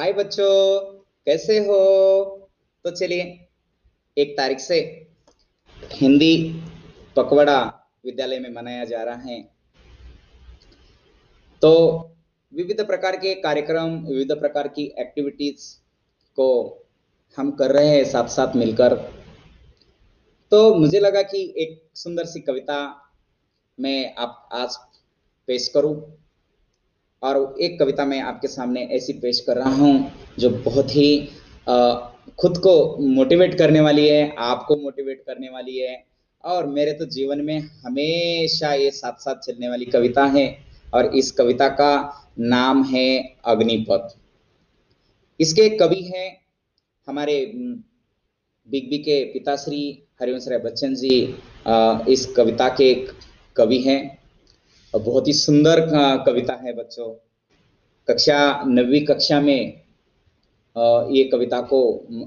हाय बच्चों, कैसे हो? तो चलिए, एक तारीख से हिंदी पकवड़ा विद्यालय में मनाया जा रहा है। तो विविध प्रकार के कार्यक्रम, विविध प्रकार की एक्टिविटीज़ को हम कर रहे हैं साथ साथ मिलकर। तो मुझे लगा कि एक सुंदर सी कविता मैं आप, आज पेश करूँ। और एक कविता मैं आपके सामने ऐसी पेश कर रहा हूँ, जो बहुत ही खुद को मोटिवेट करने वाली है, आपको मोटिवेट करने वाली है, और मेरे तो जीवन में हमेशा ये साथ साथ चलने वाली कविता है, और इस कविता का नाम है अग्निपथ। इसके कवि हैं हमारे बिग बी के पिताश्री हरिवंश राय बच्चन जी इस कविता के कवि हैं। और बहुत ही सुंदर कविता है बच्चों कक्षा नवी कक्षा में ये कविता को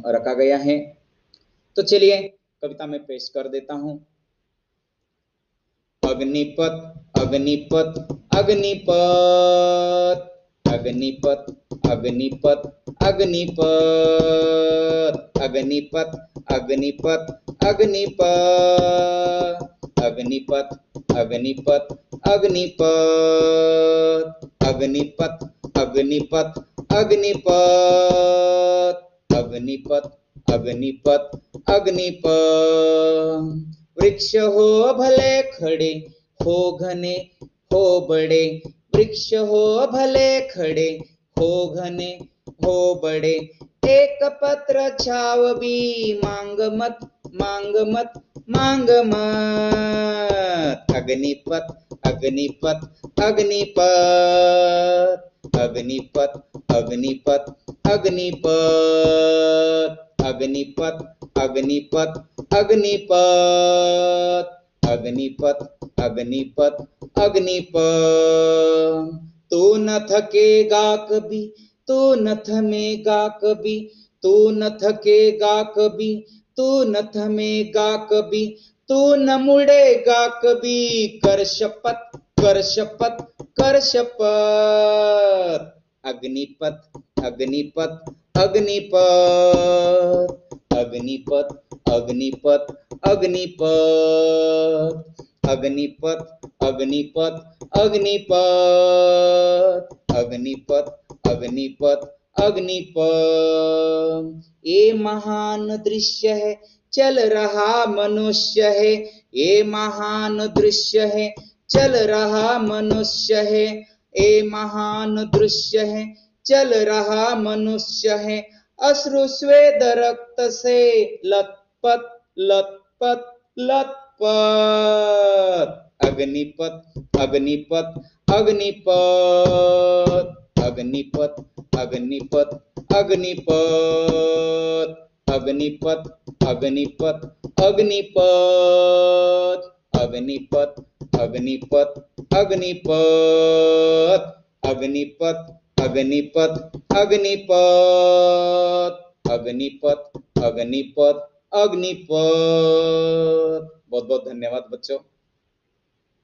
रखा गया है तो चलिए कविता में पेश कर देता हूँ अग्निपत अग्निपत अग्निपत अग्निपत अग्निपत अग्निपत अग्निपत अग्निपत अग्निपत अग्निपत अग्निपत अग्निपत अग्निपत अग्निपत अग्निपत अग्निपत अग्निपत अग्निपत वृक्ष हो भले खड़े, हो घने, हो बड़े। वृक्ष हो भले खड़े, हो घने, हो बड़े। एक पत्र छाव भी मांग मत मांग मत। मांग मत अग्निपत अग्निपत अग्निपत अग्निपत अग्निपत अग्निपत अग्निपत अग्निपत अग्निपत अग्निपत अग्निपत अग्निपत तू न थकेगा कभी तू न थमेगा कभी तू न थकेगा कभी तू न थमेगा कभी, तू न मुड़ेगा कभी। कर शपथ कर शपथ कर शपथ। अग्निपथ अग्निपथ अग्निपथ। अग्निपथ अग्निपथ अग्निपथ। अग्निपथ अग्निपथ अग्निपथ। अग्निपथ अग्निपथ अग्निपथ ये महान दृश्य है, चल रहा मनुष्य है। ये महान दृश्य है, चल रहा मनुष्य है। ये महान दृश्य है, चल रहा मनुष्य है। अश्रु स्वेद रक्त से लतपत लतपत लतपत अग्निपत अग्निपत अग्निपत अग्निपत अग्निपत अग्निपत अग्निपत अग्निपत अग्निपत अग्निपत अग्निपत अग्निपत अग्निपत अग्निपत अग्निपत अग्निपत अग्निपत अग्निपत बहुत बहुत धन्यवाद बच्चों